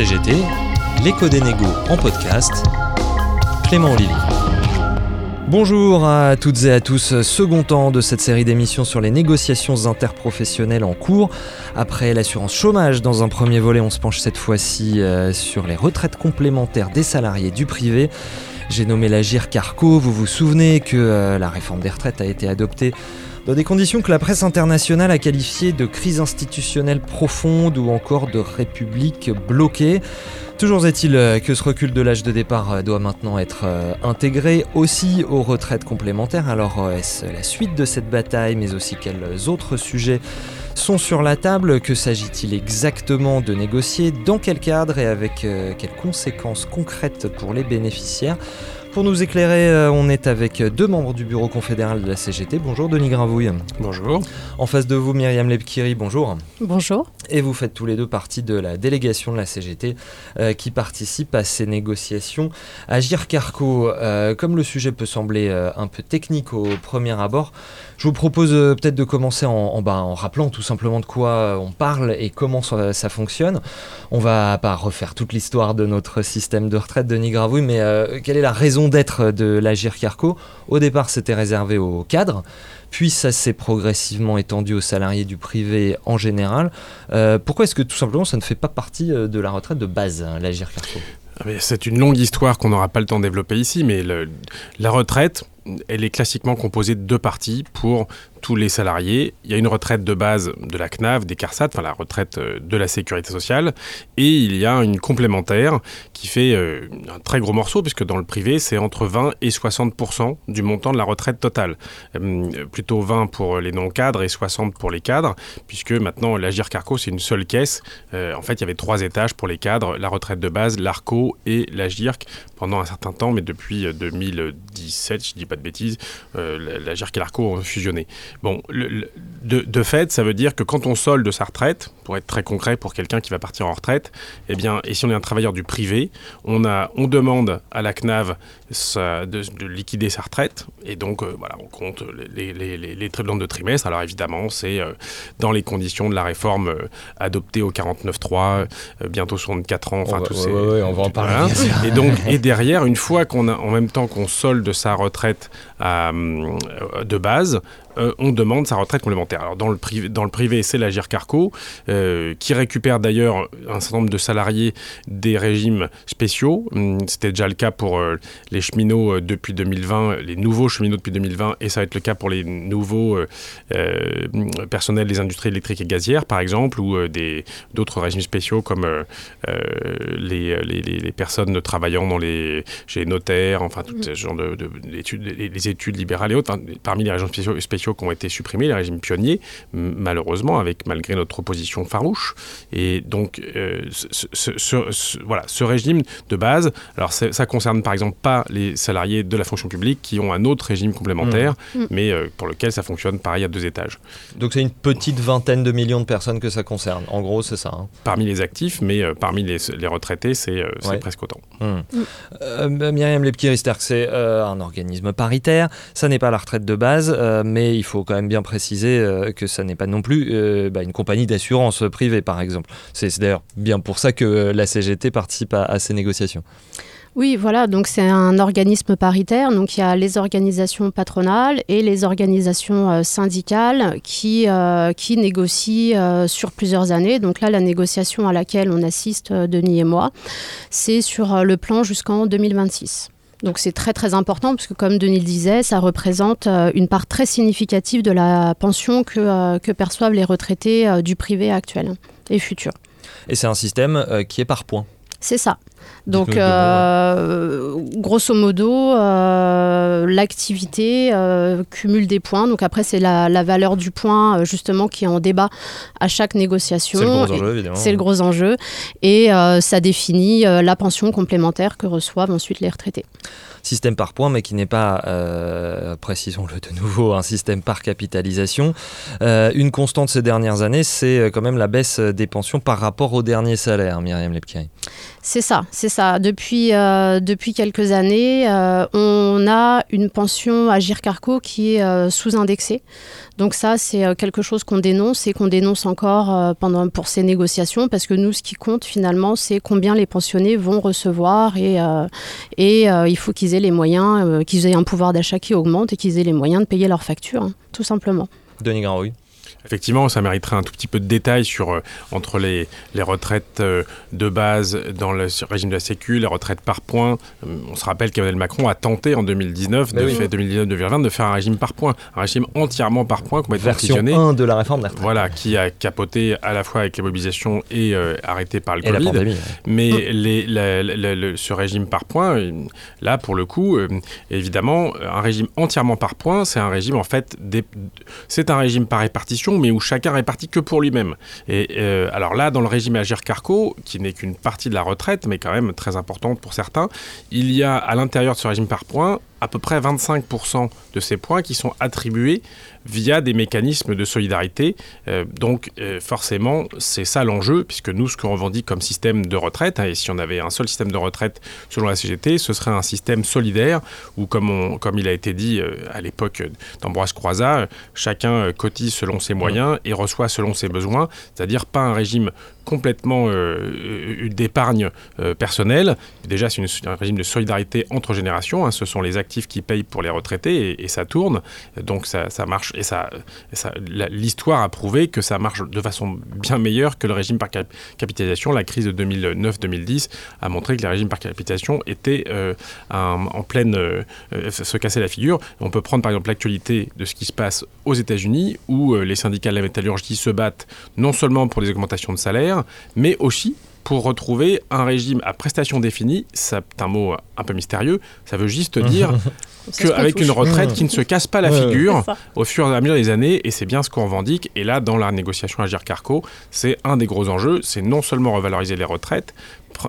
CGT, l'écho des négos en podcast, Clément Olivier. Bonjour à toutes et à tous, second temps de cette série d'émissions sur les négociations interprofessionnelles en cours. Après l'assurance chômage, dans un premier volet, on se penche cette fois-ci euh, sur les retraites complémentaires des salariés du privé. J'ai nommé l'Agir Carco, vous vous souvenez que euh, la réforme des retraites a été adoptée dans des conditions que la presse internationale a qualifiées de crise institutionnelle profonde ou encore de république bloquée. Toujours est-il euh, que ce recul de l'âge de départ euh, doit maintenant être euh, intégré aussi aux retraites complémentaires. Alors est-ce la suite de cette bataille, mais aussi quels autres sujets sont sur la table? Que s'agit-il exactement de négocier? Dans quel cadre et avec quelles conséquences concrètes pour les bénéficiaires? Pour nous éclairer, euh, on est avec deux membres du bureau confédéral de la CGT. Bonjour Denis Gravouille. Bonjour. En face de vous, Myriam Lebkiri, bonjour. Bonjour. Et vous faites tous les deux partie de la délégation de la CGT euh, qui participe à ces négociations. Agir Carco, euh, comme le sujet peut sembler un peu technique au premier abord, je vous propose peut-être de commencer en, en, bah, en, rappelant tout simplement de quoi on parle et comment ça, ça fonctionne. On va pas refaire toute l'histoire de notre système de retraite, Denis Gravouille, mais quelle est la raison d'être de l'Agir Carco. Au départ, c'était réservé aux cadres, puis ça s'est progressivement étendu aux salariés du privé en général. Euh, pourquoi est-ce que tout simplement ça ne fait pas partie euh, de la retraite de base, hein, l'Agir Carco ah, c'est une longue histoire qu'on n'aura pas le temps de développer ici, mais la retraite, elle est classiquement composée de deux parties pour tous les salariés. Il y a une retraite de base de la CNAV, des CARSAT, enfin la retraite euh, de la sécurité sociale, et il y a une complémentaire qui fait euh, un très gros morceau, puisque dans le privé, c'est entre 20 et 60% du montant de la retraite totale. Euh, plutôt 20 pour les non-cadres et 60 pour les cadres, puisque maintenant l'Agir Carco, c'est une seule caisse. en fait, il y avait trois étages pour les cadres, la retraite de base, l'ARCO et l'Agirc pendant un certain temps, mais depuis 2017, je dis pas de bêtises, l'Agirc et l'ARCO ont fusionné. Bon, de, fait, ça veut dire que quand on solde sa retraite, pour être très concret pour quelqu'un qui va partir en retraite, eh bien, et si on est un travailleur du privé, on, a, on demande à la CNAV de, liquider sa retraite, et donc euh, voilà, on compte les, les, les, les de trimestre. Alors évidemment, c'est euh, dans les conditions de la réforme euh, adoptée au 49.3, bientôt 64 ans, enfin tous ces... on va en parler. Et donc, et derrière, une fois qu'on a, en même temps qu'on solde sa retraite de base, euh, on demande sa retraite complémentaire. Alors dans le privé, dans le privé c'est l'Agir Carco, euh, qui récupère d'ailleurs un certain nombre de salariés des régimes spéciaux. Hum, c'était déjà le cas pour euh, les cheminots depuis 2020, les nouveaux cheminots depuis 2020, et ça va être le cas pour les nouveaux personnels des industries électriques et gazières, par exemple, ou d'autres régimes spéciaux comme les, les, personnes travaillant dans les, chez les notaires, enfin tout ce genre de, les, études libérales et autres. parmi les régimes spéciaux, spéciaux qui ont été supprimés, les régimes pionniers, malheureusement, avec malgré notre opposition farouche. Et donc, euh, ce, voilà, ce régime de base, alors ça concerne par exemple pas les salariés de la fonction publique qui ont un autre régime complémentaire, mmh. Mmh. mais euh, pour lequel ça fonctionne pareil à deux étages. Donc c'est une petite vingtaine de millions de personnes que ça concerne. En gros, c'est ça. Hein. Parmi les actifs, mais euh, parmi les, les, retraités, c'est presque autant. Mmh. Myriam Lepkirister, c'est un organisme paritaire. Ça n'est pas la retraite de base, mais il faut quand même bien préciser euh, que ça n'est pas non plus euh, bah, une compagnie d'assurance privée, par exemple. C'est d'ailleurs bien pour ça que euh, la CGT participe à, ces négociations. Oui, voilà, donc c'est un organisme paritaire, donc il y a les organisations patronales et les organisations syndicales qui, qui négocient sur plusieurs années. Donc là, la négociation à laquelle on assiste, Denis et moi, c'est sur le plan jusqu'en 2026. Donc c'est très très important parce que comme Denis le disait, ça représente euh, une part très significative de la pension que, euh, que perçoivent les retraités euh, du privé actuel et futur. Et c'est un système qui est par points. C'est ça. Donc, euh, grosso modo, euh, l'activité euh, cumule des points. Donc après, c'est la, valeur du point justement qui est en débat à chaque négociation. C'est le gros enjeu, évidemment. C'est le gros enjeu. Et ça définit la pension complémentaire que reçoivent ensuite les retraités système par points, mais qui n'est pas, précisons-le de nouveau, un système par capitalisation. une constante ces dernières années, c'est quand même la baisse des pensions par rapport au dernier salaire, Myriam Lepkiri. C'est ça, c'est ça. Depuis, euh, depuis quelques années, euh, on a une pension Agir Carco qui est euh, sous-indexée. Donc ça, c'est quelque chose qu'on dénonce et qu'on dénonce encore pendant, pour ces négociations parce que nous, ce qui compte finalement, c'est combien les pensionnés vont recevoir et, et il faut qu'ils aient les moyens, qu'ils aient un pouvoir d'achat qui augmente et qu'ils aient les moyens de payer leurs factures, hein, tout simplement. Denis Granrouille. Effectivement, ça mériterait un tout petit peu de détails sur euh, entre les, les retraites euh, de base dans le régime de la Sécu, les retraites par points. Euh, on se rappelle qu'Emmanuel Macron a tenté en 2019, Mais de oui. fait 2019-2020, de faire un régime par points, un régime entièrement par points, complètement Version fusionné. 1 de la réforme des retraites. Voilà, qui a capoté à la fois avec les mobilisations et arrêté par le Et la Covid. pandémie. ouais. Mais les- la- la- la- le- ce régime par points, là, pour le coup, évidemment, un régime entièrement par points, c'est un régime, en fait, des- c'est un régime par répartition, mais où chacun répartit que pour lui-même. Et euh, alors là, dans le régime Agir Carco, qui n'est qu'une partie de la retraite, mais quand même très importante pour certains, il y a à l'intérieur de ce régime par points à peu près 25% de ces points qui sont attribués via des mécanismes de solidarité. Euh, donc euh, forcément, c'est ça l'enjeu, puisque nous, ce qu'on revendique comme système de retraite, hein, et si on avait un seul système de retraite selon la CGT, ce serait un système solidaire, où comme, il a été dit euh, à l'époque d'Ambroise Croizat, chacun cotise selon ses moyens et reçoit selon ses besoins, c'est-à-dire pas un régime complètement euh, euh, d'épargne euh, personnelle. Déjà, c'est un régime de solidarité entre générations. hein. Ce sont les actifs qui payent pour les retraités et, ça tourne. Donc ça, marche. Et ça, l'histoire a prouvé que ça marche de façon bien meilleure que le régime par cap- capitalisation. La crise de 2009-2010 a montré que les régimes par capitalisation étaient euh, en pleine euh, euh, se casser la figure. On peut prendre par exemple l'actualité de ce qui se passe aux États-Unis où euh, les syndicats de la métallurgie se battent non seulement pour des augmentations de salaire, mais aussi pour retrouver un régime à prestations définies. C'est un mot un peu mystérieux. Ça veut juste dire ce qu'on qu'avec une retraite qui ne se casse pas la figure au fur et à mesure des années, et c'est bien ce qu'on revendique. Et là, dans la négociation Agir Carco, c'est un des gros enjeux, c'est non seulement revaloriser les retraites,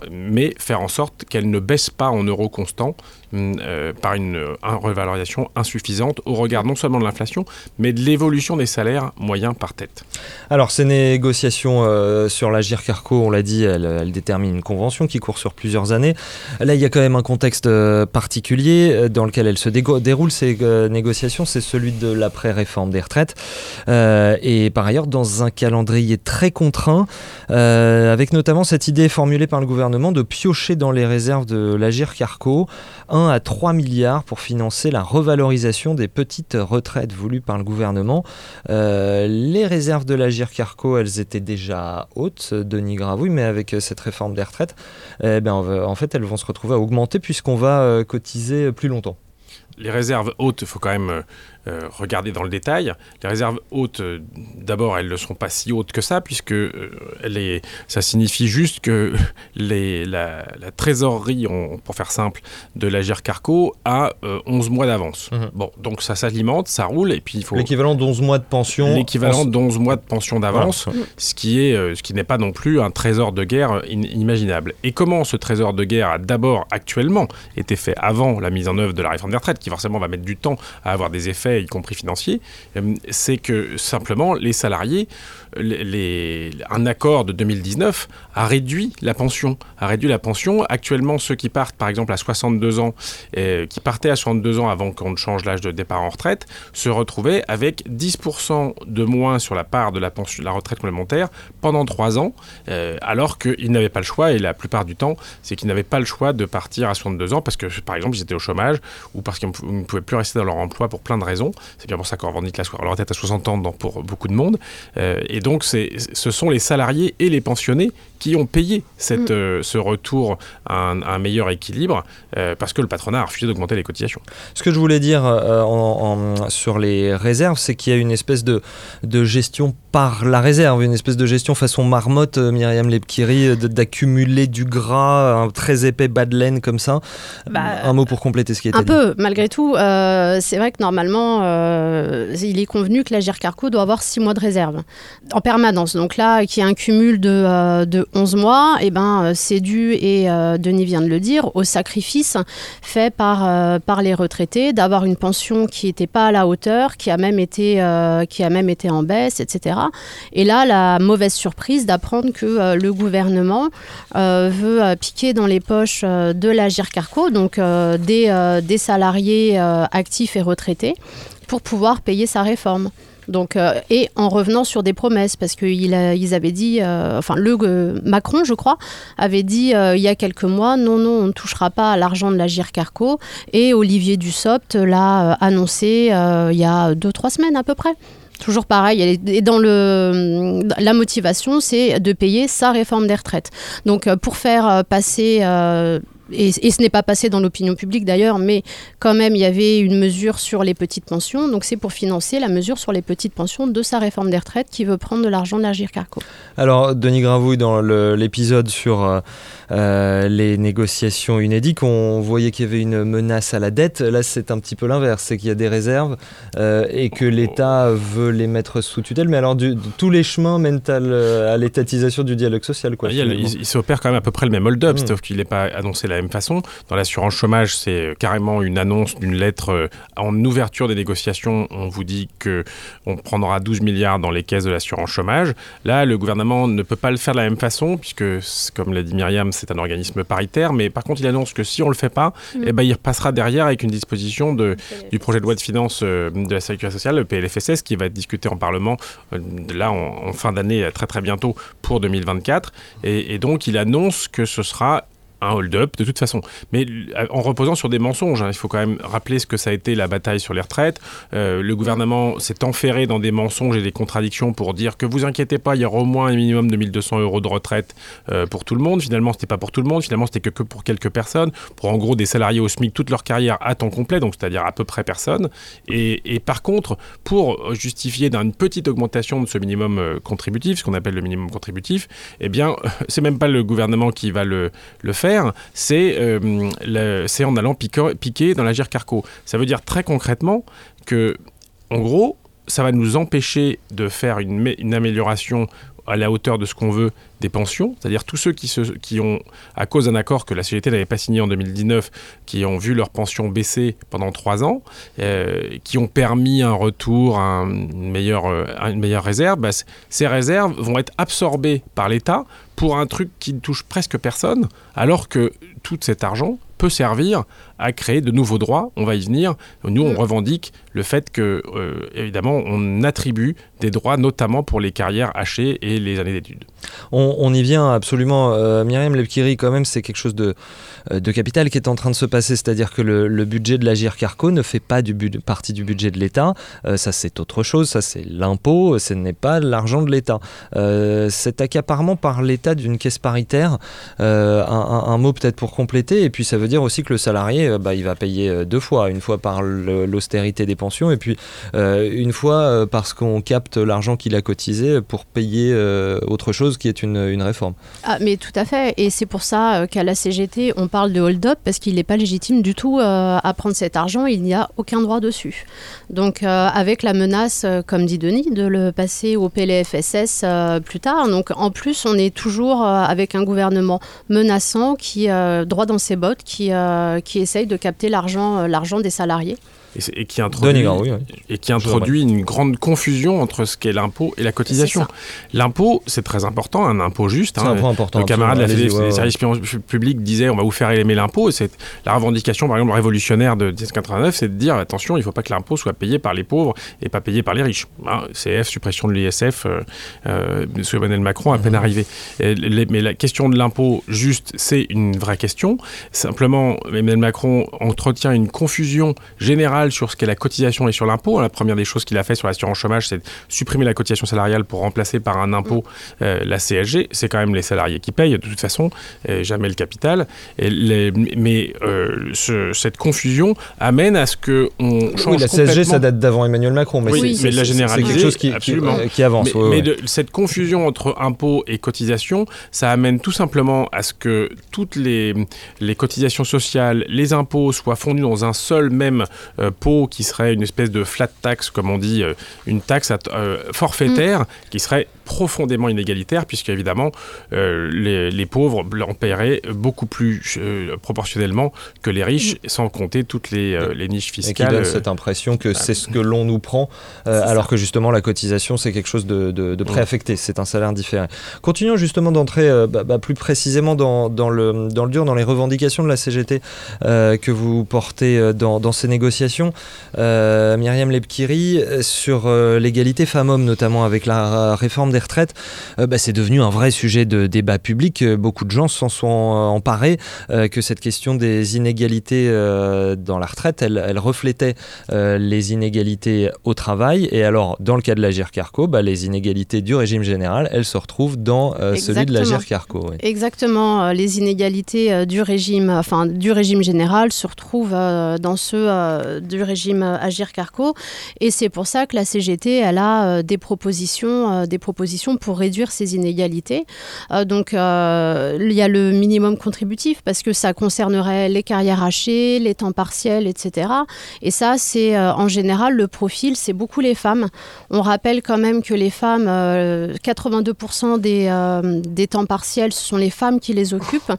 mais faire en sorte qu'elles ne baissent pas en euros constants euh, par une, euh, revalorisation insuffisante au regard non seulement de l'inflation, mais de l'évolution des salaires moyens par tête. Alors, ces négociations euh, sur l'Agir Carco, on l'a dit, elles, déterminent une convention qui court sur plusieurs années. Là, il y a quand même un contexte particulier dans lequel elles se déroulent, ces négociations, c'est celui de l'après-réforme des retraites. Et par ailleurs, dans un calendrier très contraint, avec notamment cette idée formulée par le gouvernement de piocher dans les réserves de l'Agir Carco 1 à 3 milliards pour financer la revalorisation des petites retraites voulues par le gouvernement. Euh, les réserves de l'Agir Carco, elles étaient déjà hautes, Denis Gravouille, mais avec euh, cette réforme des retraites, eh ben, en fait, elles vont se retrouver à augmenter puisqu'on va euh, cotiser plus longtemps. Les réserves hautes, il faut quand même euh, euh, regarder dans le détail. Les réserves hautes, euh, d'abord, elles ne sont pas si hautes que ça, puisque euh, les- ça signifie juste que les, la, la trésorerie, on- pour faire simple, de l'Agir Carco a euh, 11 mois d'avance. Mhm. Bon, donc ça s'alimente, ça roule, et puis il faut L'équivalent d'11 mois de pension. l'équivalent en- d'11 mois de pension d'avance, Voilà. ce qui est euh, ce qui n'est pas non plus un trésor de guerre euh, in- inimaginable. Et comment ce trésor de guerre a d'abord actuellement été fait avant la mise en œuvre de la réforme des retraites, qui forcément va mettre du temps à avoir des effets, y compris financiers, euh, c'est que simplement les salariés, un accord de 2019 a réduit la pension, a réduit la pension. Actuellement, ceux qui partent par exemple à 62 ans, euh, qui partaient à 62 ans avant qu'on ne change l'âge de départ en retraite, se retrouvaient avec 10% de moins sur la part de la, retraite complémentaire pendant 3 ans, euh, alors qu'ils n'avaient pas le choix, et la plupart du temps, c'est qu'ils n'avaient pas le choix de partir à 62 ans parce que, par exemple, ils étaient au chômage ou parce qu'ils ne pou- ne pouvaient plus rester dans leur emploi pour plein de raisons. C'est bien pour ça qu'on revendique la, retraite à 60 ans pour beaucoup de monde. Euh, et donc, ce sont les salariés et les pensionnés qui ont payé cette, Mm. euh, ce retour à un, à un meilleur équilibre euh, parce que le patronat a refusé d'augmenter les cotisations. Ce que je voulais dire euh, en- en- sur les réserves, c'est qu'il y a une espèce de, de gestion par la réserve, une espèce de gestion façon marmotte, euh, Myriam Lepkiri, d'accumuler du gras, un très épais bas de laine comme ça. Bah, un mot pour compléter ce qui était Un dit. peu, malgré tout, euh, c'est vrai que normalement, euh, il est convenu que l'Agir Carco doit avoir 6 mois de réserve en permanence. Donc là, qui est un cumul de, de 11 mois, eh ben, c'est dû, et Denis vient de le dire, au sacrifice fait par, par les retraités d'avoir une pension qui n'était pas à la hauteur, qui a, même été, en baisse, etc. Et là, la mauvaise surprise d'apprendre que le gouvernement veut piquer dans les poches de l'Agir Carco, donc des euh, salariés euh, actifs et retraités pour pouvoir payer sa réforme. Donc, euh, et en revenant sur des promesses, parce qu'ils ils avaient dit, enfin le Macron, je crois, avait dit il y a quelques mois, non, non, on ne touchera pas à l'argent de la Carco. Et Olivier Dussopt l'a annoncé il y a deux, trois semaines à peu près. Toujours pareil, et dans le, la motivation, c'est de payer sa réforme des retraites. Donc, pour faire passer et, ce n'est pas passé dans l'opinion publique d'ailleurs, mais quand même, il y avait une mesure sur les petites pensions. Donc c'est pour financer la mesure sur les petites pensions de sa réforme des retraites qui veut prendre de l'argent de l'Agir Carco. Alors, Denis Gravouille, dans l'épisode sur euh, euh, les négociations UNEDIC, on voyait qu'il y avait une menace à la dette. Là, c'est un petit peu l'inverse, c'est qu'il y a des réserves euh, et que l'État veut les mettre sous tutelle. Mais alors, tous les chemins mènent à l'étatisation du dialogue social. Quoi, il, s'opère quand même à peu près le même hold-up, mmh. sauf qu'il n'est pas annoncé la même façon. Dans l'assurance chômage, c'est carrément une annonce d'une lettre euh, en ouverture des négociations. On vous dit que on prendra 12 milliards dans les caisses de l'assurance chômage. Là, le gouvernement ne peut pas le faire de la même façon, puisque, comme l'a dit Myriam, c'est un organisme paritaire. Mais par contre, il annonce que si on le fait pas, mm. eh ben, il repassera derrière avec une disposition de, du projet de loi de finances euh, de la sécurité sociale, le PLFSS, qui va être discuté en Parlement euh, là en, fin d'année, très très bientôt pour 2024. Et, et donc, il annonce que ce sera un hold-up de toute façon. Mais euh, en reposant sur des mensonges. Hein. Il faut quand même rappeler ce que ça a été la bataille sur les retraites. Euh, le gouvernement s'est enferré dans des mensonges et des contradictions pour dire que vous inquiétez pas, il y aura au moins un minimum de 1200 euros de retraite euh, pour tout le monde. Finalement, c'était pas pour tout le monde. Finalement, c'était que, que, pour quelques personnes. Pour en gros des salariés au SMIC toute leur carrière à temps complet, donc c'est-à-dire à peu près personne. Et, et, par contre, pour justifier d'une petite augmentation de ce minimum contributif, ce qu'on appelle le minimum contributif, eh bien, c'est même pas le gouvernement qui va le, le faire euh, c'est en allant piquer, dans l'agir carco. Ça veut dire très concrètement que, en gros, ça va nous empêcher de faire une amélioration à la hauteur de ce qu'on veut des pensions, c'est-à-dire tous ceux qui, ont, à cause d'un accord que la CGT n'avait pas signé en 2019, qui ont vu leur pension baisser pendant trois ans, euh, qui ont permis un retour à une meilleure, euh, une meilleure réserve, bah, ces réserves vont être absorbées par l'État pour un truc qui ne touche presque personne, alors que tout cet argent peut servir à créer de nouveaux droits. On va y venir. Nous, on mm. revendique le fait que, euh, évidemment, on attribue des droits, notamment pour les carrières hachées et les années d'études. On, y vient absolument. Euh, Myriam Lepkiri, quand même, c'est quelque chose de, euh, de capital qui est en train de se passer. C'est-à-dire que le, budget de l'Agir Carco ne fait pas du partie du budget de l'État. ça, c'est autre chose. Ça, c'est l'impôt. Ce n'est pas l'argent de l'État. c'est accaparement par l'État d'une caisse paritaire. Un, un, mot peut-être pour compléter. Et puis, ça veut dire aussi que le salarié, euh, bah, il va payer euh, deux fois. Une fois par l'austérité des pensions et puis euh, une fois parce qu'on capte l'argent qu'il a cotisé pour payer autre chose qui est une, une réforme. Ah, mais tout à fait. Et c'est pour ça qu'à la CGT, on parle de hold-up parce qu'il n'est pas légitime du tout à prendre cet argent. Il n'y a aucun droit dessus. Donc, avec la menace, comme dit Denis, de le passer au PLFSS plus tard. Donc, en plus, on est toujours avec un gouvernement menaçant qui, droit dans ses bottes, qui, qui de capter l'argent, euh, l'argent des salariés et, qui introduit, et qui introduit une grande confusion entre ce qu'est l'impôt et la cotisation. L'impôt, c'est très important, un impôt juste. Hein. Un important, le camarade de la services publics disait on va vous faire aimer l'impôt. C'est la revendication, par exemple, révolutionnaire de 1989, c'est de dire attention, il ne faut pas que l'impôt soit payé par les pauvres et pas payé par les riches. Hein, CF, suppression de l'ISF, euh, euh, Emmanuel Macron à peine arrivé. mais la question de l'impôt juste, c'est une vraie question. Simplement, Emmanuel Macron entretient une confusion générale sur ce qu'est la cotisation et sur l'impôt. La première des choses qu'il a fait sur l'assurance chômage, c'est de supprimer la cotisation salariale pour remplacer par un impôt euh, la CSG. C'est quand même les salariés qui payent de toute façon, jamais le capital. Et les, mais cette confusion amène à ce que on change oui, la CSG, ça date d'avant Emmanuel Macron, mais oui, mais la généralisation, c'est quelque chose qui, absolument. qui, avance. Mais, mais cette confusion entre impôt et cotisation, ça amène tout simplement à ce que toutes les, les cotisations sociales, les impôts soient fondus dans un seul même euh, pot qui serait une espèce de flat tax, comme on dit, euh, une taxe euh, forfaitaire mm. qui serait profondément inégalitaire, puisque évidemment les, les, pauvres en paieraient beaucoup plus proportionnellement que les riches, mm. sans compter toutes les, les niches fiscales. Et qui donne cette impression que c'est ce que l'on nous prend, alors que justement la cotisation c'est quelque chose de, de, de mm. préaffecté, c'est un salaire différé. Continuons justement d'entrer bah, bah, plus précisément dans, dans, le, dans le dur, dans les revendications de la CGT que vous portez dans, dans ces négociations. Euh, Myriam Lebkiri, sur euh, l'égalité femmes-hommes, notamment avec la réforme des retraites, euh, bah, c'est devenu un vrai sujet de débat public. Beaucoup de gens s'en sont emparés, que cette question des inégalités dans la retraite, elle, reflétait les inégalités au travail. Et alors, dans le cas de l'Agir Carco, bah, les inégalités du régime général, elles se retrouvent dans celui de l'Agir Carco. Exactement. Les inégalités du régime, enfin, du régime général se retrouvent dans ceux du régime Agir Carco. Et c'est pour ça que la CGT, elle a euh, des propositions, euh, des propositions pour réduire ces inégalités. Euh, donc, il y a le minimum contributif parce que ça concernerait les carrières hachées, les temps partiels, etc. Et ça, c'est en général le profil, c'est beaucoup les femmes. On rappelle quand même que les femmes, 82% des, des temps partiels, ce sont les femmes qui les occupent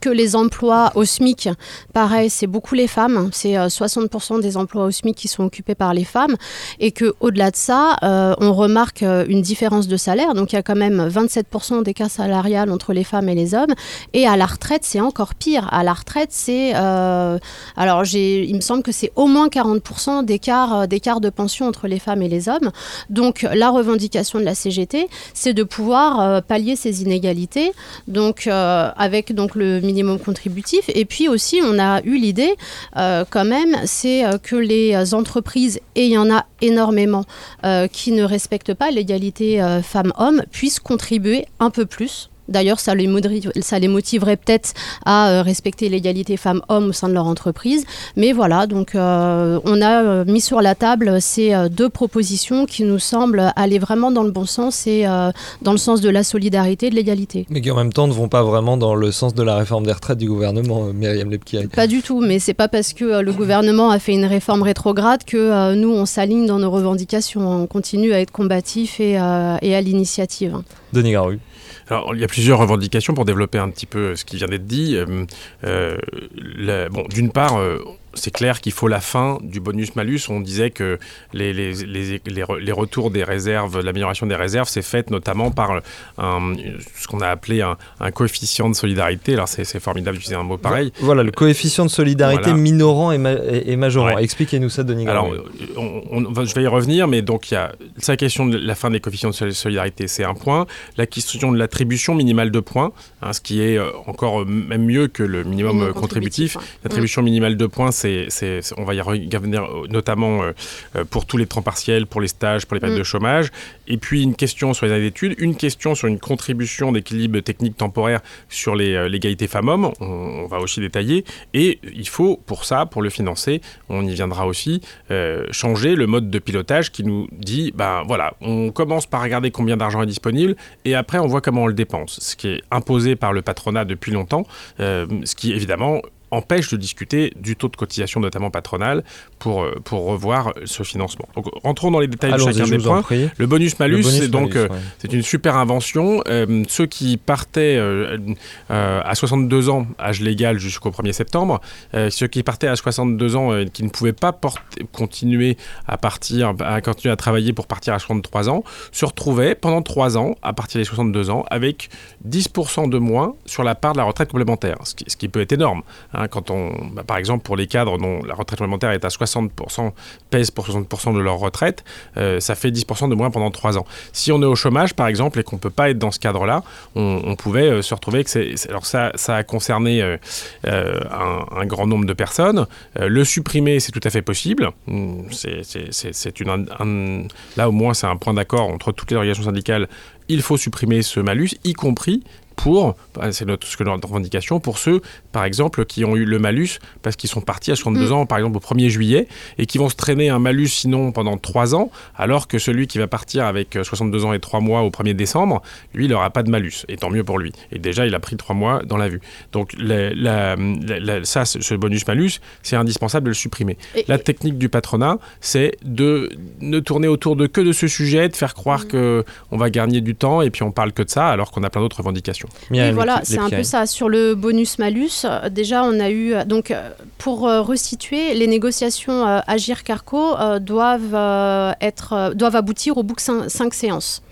que les emplois au SMIC, pareil, c'est beaucoup les femmes, c'est 60% euh, des emplois au SMIC qui sont occupés par les femmes, et que au-delà de ça, euh, on remarque euh, une différence de salaire, donc il y a quand même 27% d'écart salarial entre les femmes et les hommes, et à la retraite, c'est encore pire. À la retraite, c'est, alors il me semble que c'est au moins 40% d'écart, de pension entre les femmes et les hommes. Donc la revendication de la CGT, c'est de pouvoir pallier ces inégalités, donc avec donc le minimum contributif. Et puis aussi, on a eu l'idée, euh, quand même, c'est euh, que les entreprises, et il y en a énormément, euh, qui ne respectent pas l'égalité femmes-hommes, puissent contribuer un peu plus D'ailleurs, ça, les ça les motiverait peut-être à euh, respecter l'égalité femmes-hommes au sein de leur entreprise. Mais voilà, donc euh, on a euh, mis sur la table ces deux propositions qui nous semblent aller vraiment dans le bon sens et dans le sens de la solidarité et de l'égalité. Mais qui en même temps ne vont pas vraiment dans le sens de la réforme des retraites du gouvernement, Myriam Lepkiri. Pas du tout, mais c'est pas parce que le gouvernement a fait une réforme rétrograde que nous, on s'aligne dans nos revendications. On continue à être combatif et, et à l'initiative. Denis Garu. Alors, il y a plusieurs revendications pour développer un petit peu ce qui vient d'être dit. Euh, euh, bon, d'une part, euh, c'est clair qu'il faut la fin du bonus-malus. On disait que les, les, les, les retours des réserves, l'amélioration des réserves, c'est fait notamment par un, ce qu'on a appelé un, un, coefficient de solidarité. Alors c'est formidable d'utiliser un mot pareil. Voilà, le coefficient de solidarité minorant et, et, majorant. Expliquez-nous ça, Denis. Alors, on, je vais y revenir, mais donc il y a la question de la fin des coefficients de solidarité, c'est un point. La question de l'attribution minimale de points, hein, ce qui est euh, encore même mieux que le minimum, contributif. L'attribution minimale de points, c'est on va y revenir euh, notamment euh, euh, pour tous les temps partiels, pour les stages, pour les périodes mm. de chômage. Et puis une question sur les années d'études, une question sur une contribution d'équilibre technique temporaire sur l'égalité femmes-hommes. On, va aussi détailler. Et il faut, pour ça, pour le financer, on y viendra aussi, changer le mode de pilotage qui nous dit, ben voilà, on commence par regarder combien d'argent est disponible et après on voit comment on le dépense. Ce qui est imposé par le patronat depuis longtemps, ce qui évidemment empêche de discuter du taux de cotisation, notamment patronale, pour, euh, pour revoir ce financement. Donc, rentrons dans les détails de chacun des points. Le bonus-malus, c'est donc euh, c'est une super invention. Euh, ceux qui partaient à 62 ans, âge légal jusqu'au 1er septembre, ceux qui partaient à 62 ans et qui ne pouvaient pas porter, continuer à partir, à continuer à travailler pour partir à 63 ans, se retrouvaient pendant 3 ans, à partir des 62 ans, avec 10% de moins sur la part de la retraite complémentaire, ce qui, ce qui peut être énorme. Hein, quand on, bah, par exemple, pour les cadres dont la retraite complémentaire est à 60%, pèse pour 60% de leur retraite, euh, ça fait 10% de moins pendant 3 ans. Si on est au chômage, par exemple, et qu'on ne peut pas être dans ce cadre-là, on, pouvait euh, se retrouver que c'est... Alors ça, ça a concerné euh, un, grand nombre de personnes. le supprimer, c'est tout à fait possible. Hmm, c'est une... là, au moins, c'est un point d'accord entre toutes les organisations syndicales il faut supprimer ce malus, y compris pour, bah, c'est notre, ce notre revendication, pour ceux, par exemple, qui ont eu le malus parce qu'ils sont partis à 62 mm. ans, par exemple, au 1er juillet, et qui vont se traîner un malus sinon pendant 3 ans, alors que celui qui va partir avec 62 ans et 3 mois au 1er décembre, lui, il n'aura pas de malus, et tant mieux pour lui. Et déjà, il a pris 3 mois dans la vue. Donc, la, ça, ce bonus-malus, c'est indispensable de le supprimer. la technique du patronat, c'est de ne tourner autour de que de ce sujet, de faire croire mm. que qu'on va gagner du temps, et puis on parle que de ça, alors qu'on a plein d'autres revendications voilà, c'est un peu ça. Sur le bonus-malus, euh, déjà, on a eu. Euh, donc, euh, pour resituer, les négociations Agir-Carco doivent, être, doivent aboutir au bout de cinq séances.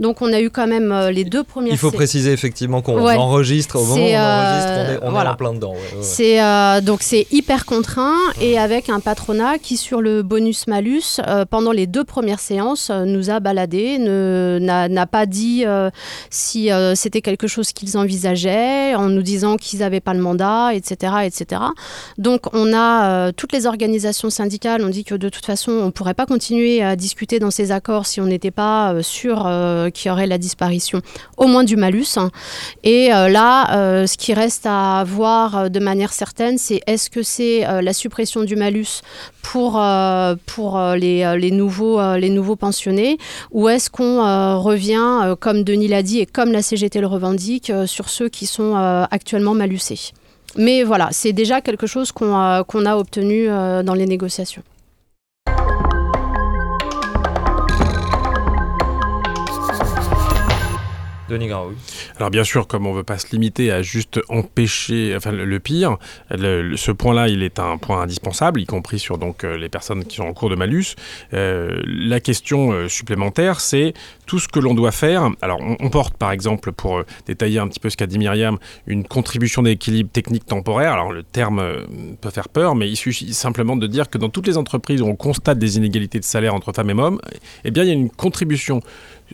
Donc on a eu quand même euh, les deux premières. Il faut préciser effectivement qu'on enregistre au moment où on enregistre, on est, en plein dedans. c'est euh, donc c'est hyper contraint et avec un patronat qui sur le bonus malus euh, pendant les deux premières séances nous a baladé, n'a pas dit si c'était quelque chose qu'ils envisageaient en nous disant qu'ils n'avaient pas le mandat, etc., etc. Donc on a toutes les organisations syndicales ont dit que de toute façon on pourrait pas continuer à discuter dans ces accords si on n'était pas sûr euh, qui aurait la disparition au moins du malus. Et euh, là, euh, ce qui reste à voir de manière certaine, c'est est-ce que c'est la suppression du malus pour, pour les, les, nouveaux, les nouveaux pensionnés ou est-ce qu'on revient, comme Denis l'a dit et comme la CGT le revendique, sur ceux qui sont actuellement malusés mais voilà, c'est déjà quelque chose qu'on a obtenu dans les négociations. Denis oui. Alors bien sûr, comme on ne veut pas se limiter à juste empêcher, le, pire, ce point-là, il est un point indispensable, y compris sur donc euh, les personnes qui sont en cours de malus. Euh, la question euh, supplémentaire, c'est tout ce que l'on doit faire. Alors on, porte par exemple, pour détailler un petit peu ce qu'a dit Myriam, une contribution d'équilibre technique temporaire. Alors le terme peut faire peur, mais il suffit simplement de dire que dans toutes les entreprises où on constate des inégalités de salaire entre femmes et hommes, eh bien il y a une contribution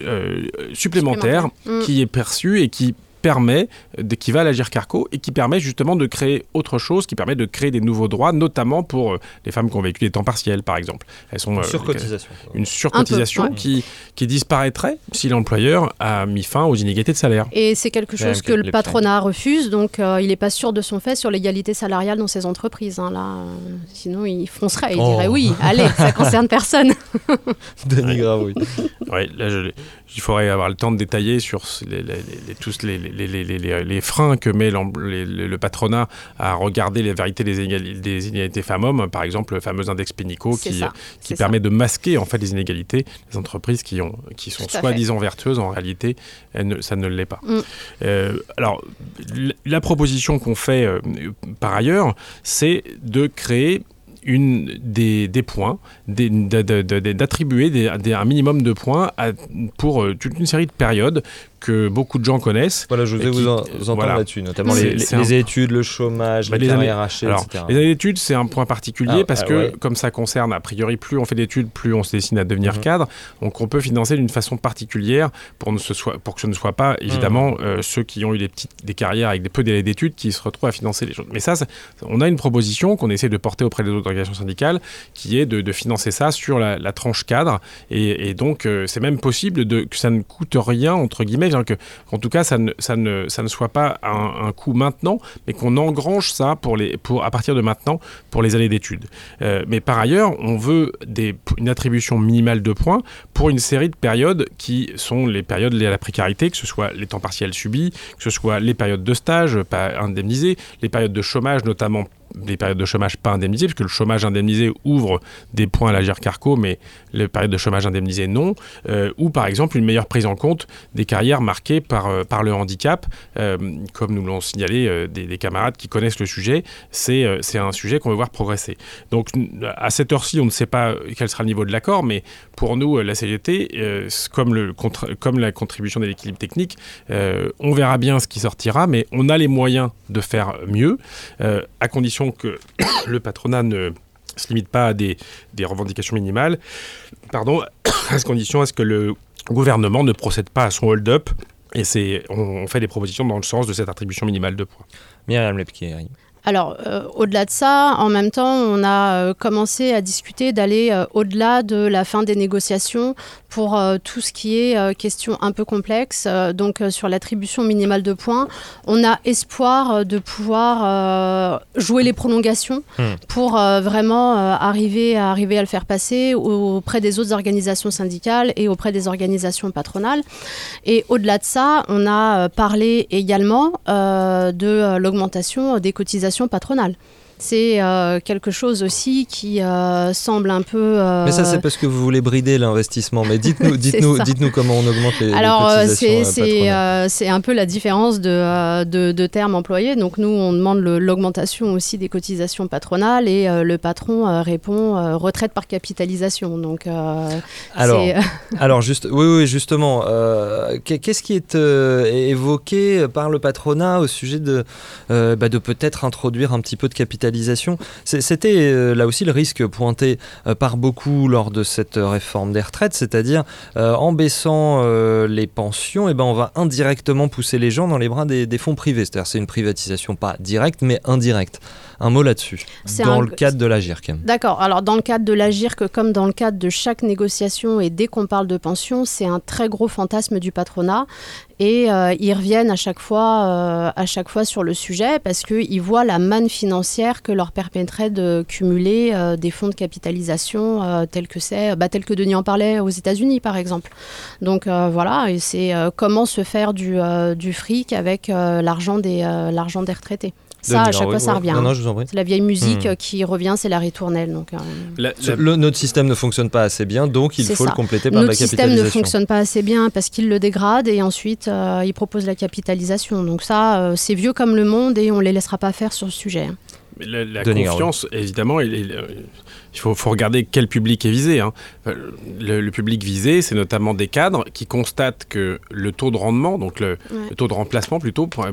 euh, supplémentaire, mm. qui est perçu et qui permet, qui va à l'Agir Carco et qui permet justement de créer autre chose, qui permet de créer des nouveaux droits, notamment pour euh, les femmes qui ont vécu des temps partiels, par exemple. Elles sont, une euh, surcotisation. Une surcotisation qui, qui disparaîtrait si l'employeur a mis fin aux inégalités de salaire. Et c'est quelque chose que le patronat refuse, donc euh, il n'est pas sûr de son fait sur l'égalité salariale dans ces entreprises. Hein, là, sinon, il foncerait, il dirait oh. oui, allez, ça concerne personne. Denis oui. Oui, là, il faudrait avoir le temps de détailler sur les, tous les les, freins que met le patronat à regarder les vérités des, inégalités, femmes-hommes, par exemple le fameux index Pénico qui, qui permet de masquer en fait les inégalités des entreprises qui, ont, qui sont soi-disant vertueuses, en réalité ça ne l'est pas. Mm. Euh, alors la proposition qu'on fait euh, par ailleurs, c'est de créer une, des, des points, d'attribuer un minimum de points pour euh, toute une série de périodes que beaucoup de gens connaissent. Voilà, je voulais vous, en, entendre là-dessus, notamment les, études, le chômage, bah, les, hachées, etc. Les années d'études, c'est un point particulier ah, parce ah, que, comme ça concerne, a priori, plus on fait d'études, plus on se destine à devenir mhm. cadre. Donc, on peut financer d'une façon particulière pour, ne se soit, pour que ce ne soit pas, évidemment, mhm. euh, ceux qui ont eu des, petites, des carrières avec des peu délais d'études qui se retrouvent à financer les choses. Mais ça, on a une proposition qu'on essaie de porter auprès des autres organisations syndicales qui est de, financer ça sur la, tranche cadre. Et, donc, euh, c'est même possible de, que ça ne coûte rien, entre guillemets, que, qu'en tout cas, ça ne, ça, ne, ça ne soit pas un, coût maintenant, mais qu'on engrange ça pour les, pour, à partir de maintenant pour les années d'études. Euh, mais par ailleurs, on veut des, une attribution minimale de points pour une série de périodes qui sont les périodes liées à la précarité, que ce soit les temps partiels subis, que ce soit les périodes de stage pas indemnisées, les périodes de chômage, notamment des périodes de chômage pas indemnisées, puisque le chômage indemnisé ouvre des points à l'agir carco, mais les périodes de chômage indemnisé non. Euh, ou par exemple une meilleure prise en compte des carrières marquées par, euh, par le handicap, euh, comme nous l'ont signalé des, des, camarades qui connaissent le sujet. C'est c'est un sujet qu'on veut voir progresser. Donc à cette heure-ci, on ne sait pas quel sera le niveau de l'accord, mais pour nous, la CGT, comme, le, comme la contribution de l'équilibre technique, on verra bien ce qui sortira, mais on a les moyens de faire mieux, à condition que le patronat ne se limite pas à des, des revendications minimales, pardon, à ce condition à ce que le gouvernement ne procède pas à son hold-up. Et c'est, on, fait des propositions dans le sens de cette attribution minimale de points. Myriam Lepkieri. Alors, euh, au-delà de ça, en même temps, on a euh, commencé à discuter d'aller euh, au-delà de la fin des négociations pour tout ce qui est question un peu complexe. donc, sur l'attribution minimale de points, on a espoir de pouvoir jouer les prolongations hmm. pour vraiment arriver, à, arriver à le faire passer auprès des autres organisations syndicales et auprès des organisations patronales. Et au-delà de ça, on a parlé également de l'augmentation des cotisations patronale c'est euh, quelque chose aussi qui euh, semble un peu. Euh, mais ça, c'est parce que vous voulez brider l'investissement. Mais dites-nous, dites-nous, dites-nous comment on augmente les, Alors, c'est c'est un peu la différence de, de, termes employés. Donc nous, on demande l'augmentation aussi des cotisations patronales et le patron répond retraite par capitalisation. Donc alors, alors juste, oui, oui, justement, qu'est-ce qui est évoqué par le patronat au sujet de, bah, de peut-être introduire un petit peu de capitalisation c'était euh, là aussi le risque pointé euh, par beaucoup lors de cette réforme des retraites, c'est-à-dire euh, en baissant les pensions, eh ben on va indirectement pousser les gens dans les bras des, des fonds privés. C'est-à-dire c'est une privatisation pas directe mais indirecte. Un mot là-dessus, dans le cadre de l'AGIRC. D'accord. Alors, dans le cadre de l'AGIRC, comme dans le cadre de chaque négociation, et dès qu'on parle de pension, c'est un très gros fantasme du patronat. Et euh, ils reviennent à chaque, fois, euh, à chaque fois sur le sujet parce qu'ils voient la manne financière que leur permettrait de cumuler euh, des fonds de capitalisation tels que c'est, bah, tel que Denis en parlait aux États-Unis, par exemple. Donc voilà, et c'est comment se faire du, du fric avec l'argent des, l'argent des retraités. Ça, à chaque fois, ça revient. C'est la vieille musique hmm. qui revient, c'est la ritournelle. Donc, euh. notre système ne fonctionne pas assez bien, donc il faut le compléter par la capitalisation. Notre système ne fonctionne pas assez bien parce qu'il le dégrade et ensuite euh, il propose la capitalisation. Donc ça, euh, c'est vieux comme le monde et on les laissera pas faire sur ce sujet. La, la confiance, évidemment, il, il faut, regarder quel public est visé. Hein. Le, public visé, c'est notamment des cadres qui constatent que le taux de rendement, donc le, taux de remplacement plutôt, pour,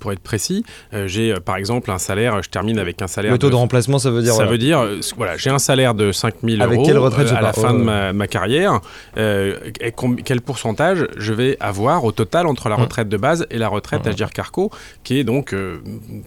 pour être précis, euh, j'ai euh, par exemple un salaire, je termine avec un salaire... Le taux de, remplacement, ça veut dire... Ça veut dire, euh, voilà, j'ai un salaire de 5000 euros quelle retraite à la fin de ma, carrière, et quel pourcentage je vais avoir au total entre la hum. retraite de base et la retraite hum. Agir Carco, qui est donc,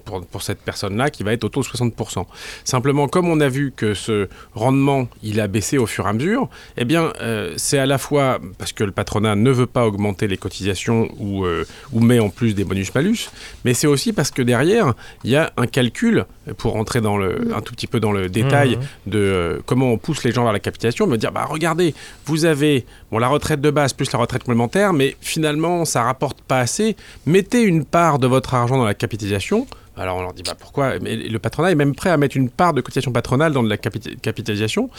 pour, pour cette personne-là, qui va être au taux de 60%. Simplement, comme on a vu que ce rendement il a baissé au fur et à mesure, eh bien euh, c'est à la fois parce que le patronat ne veut pas augmenter les cotisations ou, euh, ou met en plus des bonus-malus, mais c'est aussi parce que derrière il y a un calcul pour rentrer dans le, mm. un tout petit peu dans le détail mm. de euh, comment on pousse les gens vers la capitalisation, me dire bah regardez, vous avez bon la retraite de base plus la retraite complémentaire, mais finalement ça rapporte pas assez. Mettez une part de votre argent dans la capitalisation. Alors on leur dit bah, pourquoi? Mais le patronat est même prêt à mettre une part de cotisation patronale dans de la capitalisation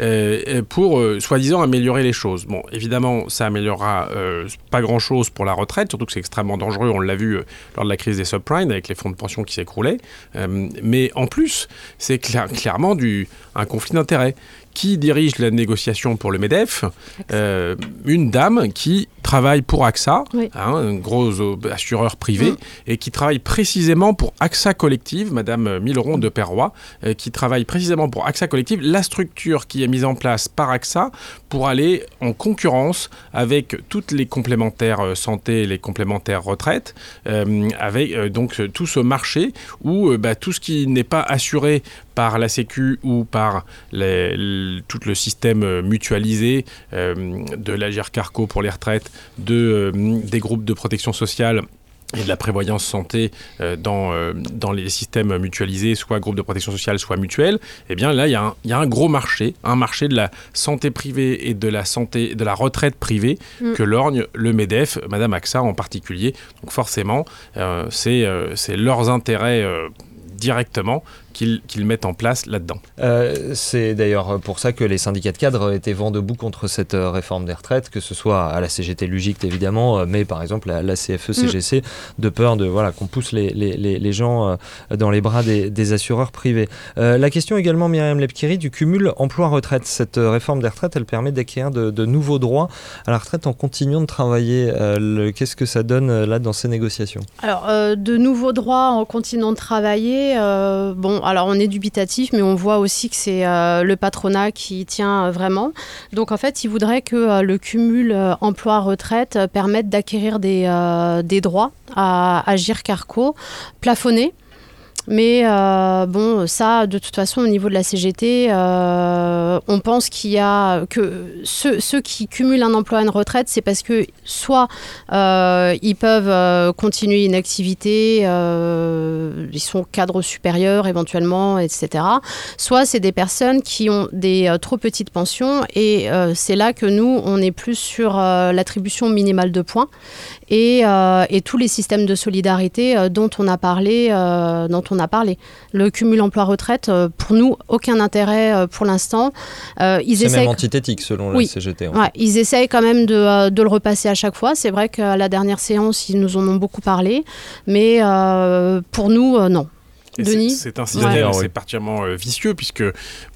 euh, pour euh, soi-disant améliorer les choses. Bon, évidemment, ça améliorera euh, pas grand-chose pour la retraite, surtout que c'est extrêmement dangereux. On l'a vu lors de la crise des subprimes avec les fonds de pension qui s'écroulaient. mais en plus, c'est clairement un conflit d'intérêts qui dirige la négociation pour le MEDEF euh, Une dame qui travaille pour AXA, hein, un gros assureur privé, mm. et qui travaille précisément pour AXA Collective, Madame Milleron de Perrois, euh, qui travaille précisément pour AXA Collective, la structure qui est mise en place par AXA pour aller en concurrence avec toutes les complémentaires euh, santé et les complémentaires retraite, avec donc tout ce marché où bah, tout ce qui n'est pas assuré par la Sécu ou par tout le système euh, mutualisé euh, de l'Agir Carco pour les retraites, de, euh, des groupes de protection sociale et de la prévoyance santé dans, dans les systèmes mutualisés, soit groupes de protection sociale, soit mutuels, eh bien là, il y, y, a un gros marché, un marché de la santé privée et de la, santé, de la retraite privée mm. que lorgne le MEDEF, Madame AXA en particulier. Donc forcément, c'est leurs intérêts directement qu'ils mettent en place là-dedans. Euh, c'est d'ailleurs pour ça que les syndicats de cadres étaient vent debout contre cette euh, réforme des retraites, que ce soit à la CGT Lugict évidemment, mais par exemple à la CFE-CGC, mm. de peur de voilà qu'on pousse les, les, les, gens dans les bras des, des assureurs privés. la question également, Myriam Lepkiri, du cumul emploi-retraite. Cette réforme des retraites, elle permet d'acquérir de, de, nouveaux droits à la retraite en continuant de travailler. Qu'est-ce que ça donne là dans ces négociations? Alors, de nouveaux droits en continuant de travailler, bon, alors on est dubitatif, mais on voit aussi que c'est euh, le patronat qui tient vraiment. Donc en fait, il voudrait que euh, le cumul euh, emploi-retraite permette d'acquérir des, des, droits à Agir Carco plafonnés mais euh, bon, ça, de toute façon, au niveau de la CGT, euh, on pense qu'il y a que ceux, qui cumulent un emploi et une retraite, c'est parce que soit euh, ils peuvent continuer une activité, ils sont cadres supérieurs éventuellement, etc. Soit c'est des personnes qui ont des trop petites pensions et c'est là que nous, on est plus sur l'attribution minimale de points et, et, tous les systèmes de solidarité dont on a parlé, dont on a parlé. Le cumul emploi-retraite, euh, pour nous, aucun intérêt euh, pour l'instant. Euh, c'est même antithétique selon la CGT. ils essayent quand même de, le repasser à chaque fois. C'est vrai qu'à la dernière séance, ils nous en ont beaucoup parlé, mais pour nous, non. Denis C'est un système c'est particulièrement vicieux puisque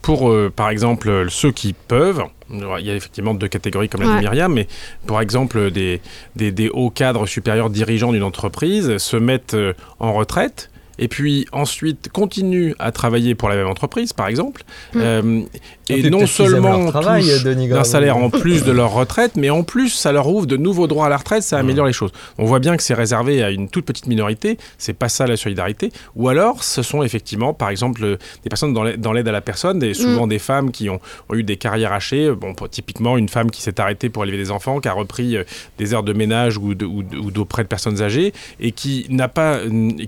pour, par exemple, ceux qui peuvent, il y a effectivement deux catégories comme l'a dit Myriam, mais par exemple des, des, des hauts cadres supérieurs dirigeants d'une entreprise se mettent en retraite et puis ensuite continue à travailler pour la même entreprise, par exemple, hmm. euh, et non seulement un salaire en plus de leur retraite, mais en plus ça leur ouvre de nouveaux droits à la retraite, ça améliore hmm. les choses. On voit bien que c'est réservé à une toute petite minorité, c'est pas ça la solidarité. Ou alors, ce sont effectivement, par exemple, des personnes dans l'aide à la personne, des, souvent hmm. des femmes qui ont, eu des carrières hachées. Bon, typiquement une femme qui s'est arrêtée pour élever des enfants, qui a repris euh, des heures de ménage ou d'auprès de, de, personnes âgées et qui n'a pas,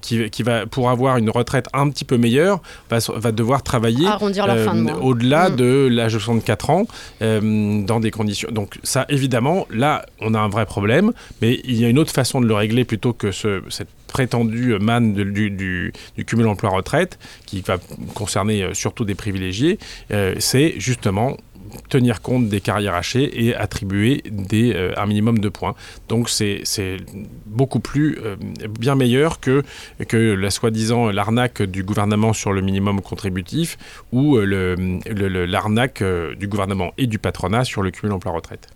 qui, qui va pour avoir une retraite un petit peu meilleure, va, va devoir travailler euh, au-delà mm. de l'âge de 64 ans euh, dans des conditions. Donc ça, évidemment, là, on a un vrai problème, mais il y a une autre façon de le régler plutôt que ce, cette prétendue manne du, du, cumul emploi-retraite, qui va concerner euh, surtout des privilégiés, c'est justement tenir compte des carrières hachées et attribuer des, euh, un minimum de points. Donc c'est beaucoup plus, euh, bien meilleur que, que la soi-disant l'arnaque du gouvernement sur le minimum contributif ou euh, l'arnaque le, du gouvernement et du patronat sur le cumul emploi-retraite.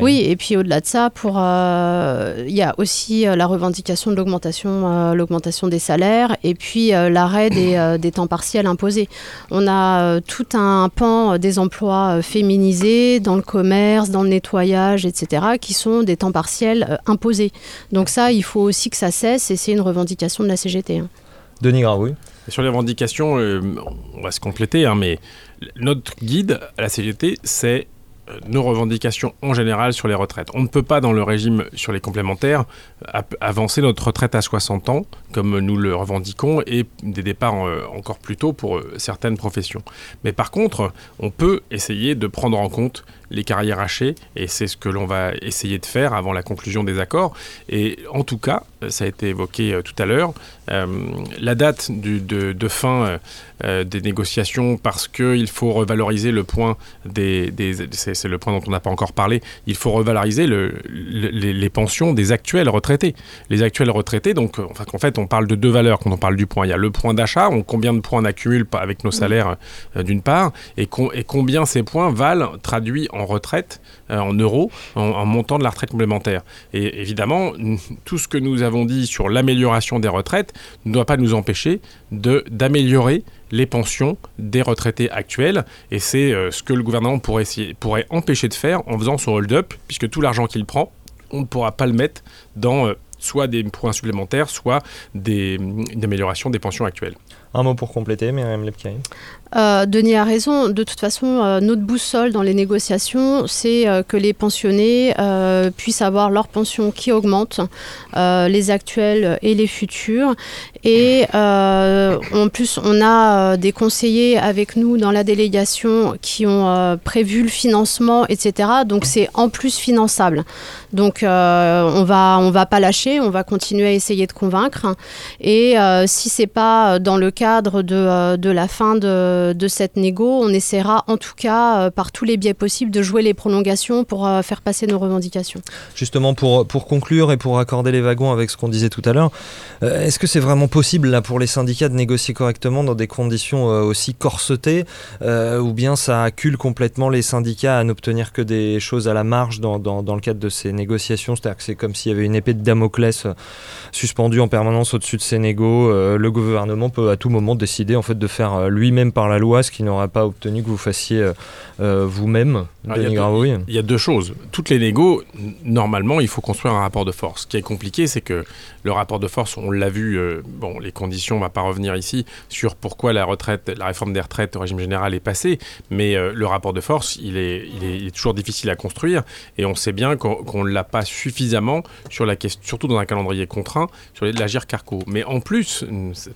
Oui, et puis au-delà de ça, pour il y a aussi la revendication de l'augmentation l'augmentation des salaires et puis l'arrêt des, des, temps partiels imposés. On a tout un pan des emplois euh, féminisés dans le commerce, dans le nettoyage, etc., qui sont des temps partiels euh, imposés. Donc ça, il faut aussi que ça cesse et c'est une revendication de la CGT. Hein. Denis Graoui. Sur les revendications, euh, on va se compléter, hein, mais notre guide à la CGT, c'est nos revendications en général sur les retraites. On ne peut pas, dans le régime sur les complémentaires, avancer notre retraite à 60 ans, comme nous le revendiquons, et des départs encore plus tôt pour certaines professions. Mais par contre, on peut essayer de prendre en compte les carrières hachées, et c'est ce que l'on va essayer de faire avant la conclusion des accords. Et en tout cas, ça a été évoqué euh, tout à l'heure, euh, la date de, fin euh, des négociations, parce qu'il faut revaloriser le point des... c'est le point dont on n'a pas encore parlé, il faut revaloriser le, les, pensions des actuels retraités. Les actuels retraités, donc en fait, on parle de deux valeurs quand on parle du point. Il y a le point d'achat, combien de points on accumule avec nos salaires d'une part, et, et combien ces points valent traduits en retraite, euh, en euros, en, montant de la retraite complémentaire. Et évidemment, tout ce que nous avons dit sur l'amélioration des retraites ne doit pas nous empêcher d'améliorer les pensions des retraités actuels. Et c'est euh, ce que le gouvernement pourrait, essayer, pourrait empêcher de faire en faisant son hold-up, puisque tout l'argent qu'il prend, on ne pourra pas le mettre dans euh, soit des points supplémentaires, soit des, une amélioration des pensions actuelles. Un mot pour compléter, Myriam Lepkiri Euh, Denis a raison. De toute façon, euh, notre boussole dans les négociations, c'est euh, que les pensionnés puissent avoir leur pension qui augmente, les actuels et les futurs. Et en plus, on a des conseillers avec nous dans la délégation qui ont prévu le financement, etc. Donc c'est en plus finançable. Donc on va on va pas lâcher, on va continuer à essayer de convaincre. Et si c'est pas dans le cadre de, euh, de la fin de, de cette négo, on essaiera en tout cas euh, par tous les biais possibles de jouer les prolongations pour euh, faire passer nos revendications. Justement, pour, pour conclure et pour accorder les wagons avec ce qu'on disait tout à l'heure, est-ce que c'est vraiment possible là, pour les syndicats de négocier correctement dans des conditions aussi corsetées euh, ou bien ça accule complètement les syndicats à n'obtenir que des choses à la marge dans, dans- dans le cadre de ces négociations? C'est-à-dire que c'est comme s'il y avait une épée de Damoclès suspendue en permanence au-dessus de ces négos. Euh, le gouvernement peut à tout moment décider en fait, de faire euh, lui-même par la loi ce qu'il n'aurait pas obtenu que vous fassiez euh, euh, vous-même, Alors, il y a Denis. Il y a deux choses. Toutes les négos, normalement, il faut construire un rapport de force. Ce qui est compliqué, c'est que le rapport de force, on l'a vu, euh, bon, les conditions, on va pas revenir ici sur pourquoi la retraite, la réforme des retraites au régime général est passée, mais euh, le rapport de force, il est, il est, il est toujours difficile à construire et on sait bien qu'on ne l'a pas suffisamment sur la question, surtout dans un calendrier contraint, sur l'agir carco. Mais en plus,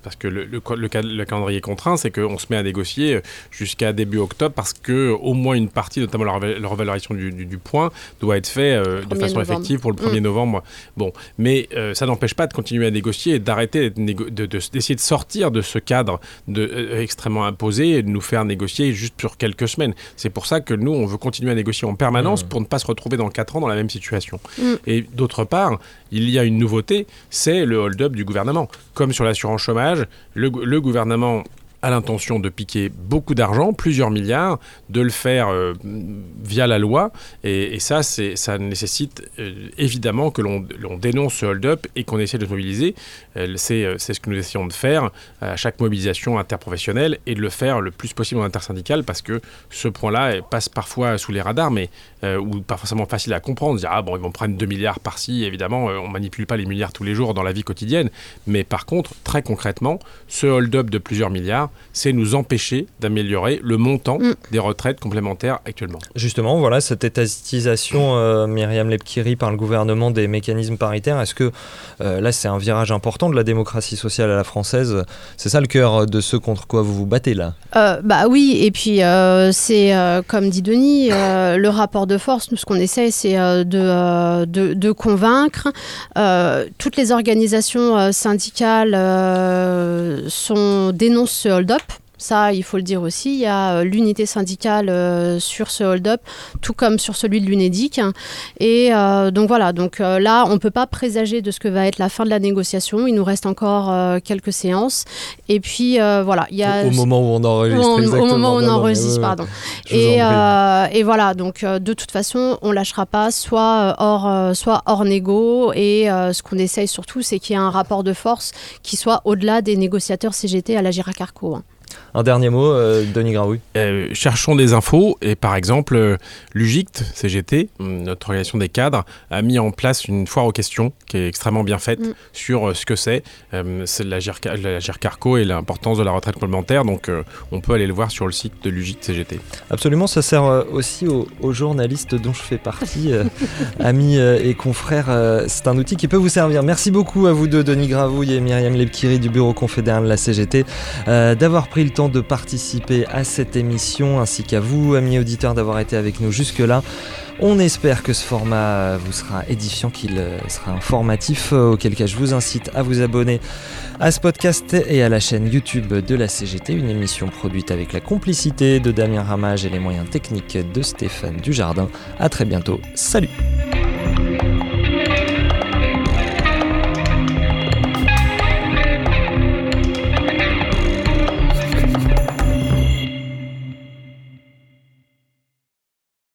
parce que le, le, le le calendrier contraint, c'est qu'on se met à négocier euh, jusqu'à début octobre parce que au moins une partie, notamment la, reva- la revalorisation du, du- du point, doit être fait euh, de 1er façon novembre. effective pour le 1er Mm. novembre. Bon, mais euh, ça n'empêche pas de continuer à négocier et d'arrêter de- de- d'essayer de, sortir de ce cadre de, euh, extrêmement imposé et de nous faire négocier juste sur quelques semaines. C'est pour ça que nous, on veut continuer à négocier en permanence Mm. pour ne pas se retrouver dans 4 ans dans la même situation. Mm. Et d'autre part, il y a une nouveauté, c'est le hold-up du gouvernement. Comme sur l'assurance chômage, le, gou- le gouvernement a l'intention de piquer beaucoup d'argent, plusieurs milliards, de le faire euh, via la loi. Et, et ça, ça nécessite euh, évidemment que l'on, dénonce ce hold-up et qu'on essaie de se mobiliser. Euh, c'est, euh, ce que nous essayons de faire à chaque mobilisation interprofessionnelle et de le faire le plus possible en intersyndical parce que ce point-là passe parfois sous les radars, mais ou pas forcément facile à comprendre. Dire, ah bon, ils vont prendre 2 milliards par-ci, évidemment, on manipule pas les milliards tous les jours dans la vie quotidienne. Mais par contre, très concrètement, ce hold-up de plusieurs milliards, c'est nous empêcher d'améliorer le montant Mm. des retraites complémentaires actuellement. Justement, voilà, cette étatisation, euh, Myriam Lepkiri, par le gouvernement des mécanismes paritaires, est-ce que euh, là, c'est un virage important de la démocratie sociale à la française? C'est ça le cœur de ce contre quoi vous vous battez là? Euh, bah oui, et puis euh, c'est euh, comme dit Denis, euh, le rapport de force. Nous, ce qu'on essaie, c'est euh, de, euh, de, de convaincre. Euh, toutes les organisations euh, syndicales euh, sont, dénoncent ce hold-up. Ça, il faut le dire aussi. Il y a euh, l'unité syndicale euh, sur ce hold-up, tout comme sur celui de l'UNEDIC. Et euh, donc voilà, donc là, on ne peut pas présager de ce que va être la fin de la négociation. Il nous reste encore euh, quelques séances. Et puis euh, voilà, il y a Au moment où on enregistre. au, au exactement. moment où on enregistre, pardon. Et, voilà, donc de toute façon, on lâchera pas, soit hors, soit hors négo. Et ce qu'on essaye surtout, c'est qu'il y ait un rapport de force qui soit au-delà des négociateurs CGT à la Giracarco. hein. Un dernier mot, euh, Denis Gravouille. Euh, cherchons des infos et par exemple, euh, l'UGICT, CGT, hum, notre organisation des cadres, a mis en place une foire aux questions qui est extrêmement bien faite Mm. sur euh, ce que c'est, euh, c'est la GERCA- la GERCARCO et l'importance de la retraite complémentaire. Donc euh, on peut aller le voir sur le site de l'UGICT CGT. Absolument, ça sert euh, aussi aux, aux journalistes dont je fais partie, euh, amis euh, et confrères. euh, c'est un outil qui peut vous servir. Merci beaucoup à vous deux, Denis Gravouille et Myriam Lepkiri du bureau confédéral de la CGT, euh, d'avoir pris le de participer à cette émission, ainsi qu'à vous, amis auditeurs, d'avoir été avec nous jusque-là. On espère que ce format vous sera édifiant, qu'il euh, sera informatif, euh, auquel cas je vous incite à vous abonner à ce podcast et à la chaîne YouTube de la CGT, une émission produite avec la complicité de Damien Ramage et les moyens techniques de Stéphane Dujardin. A très bientôt, salut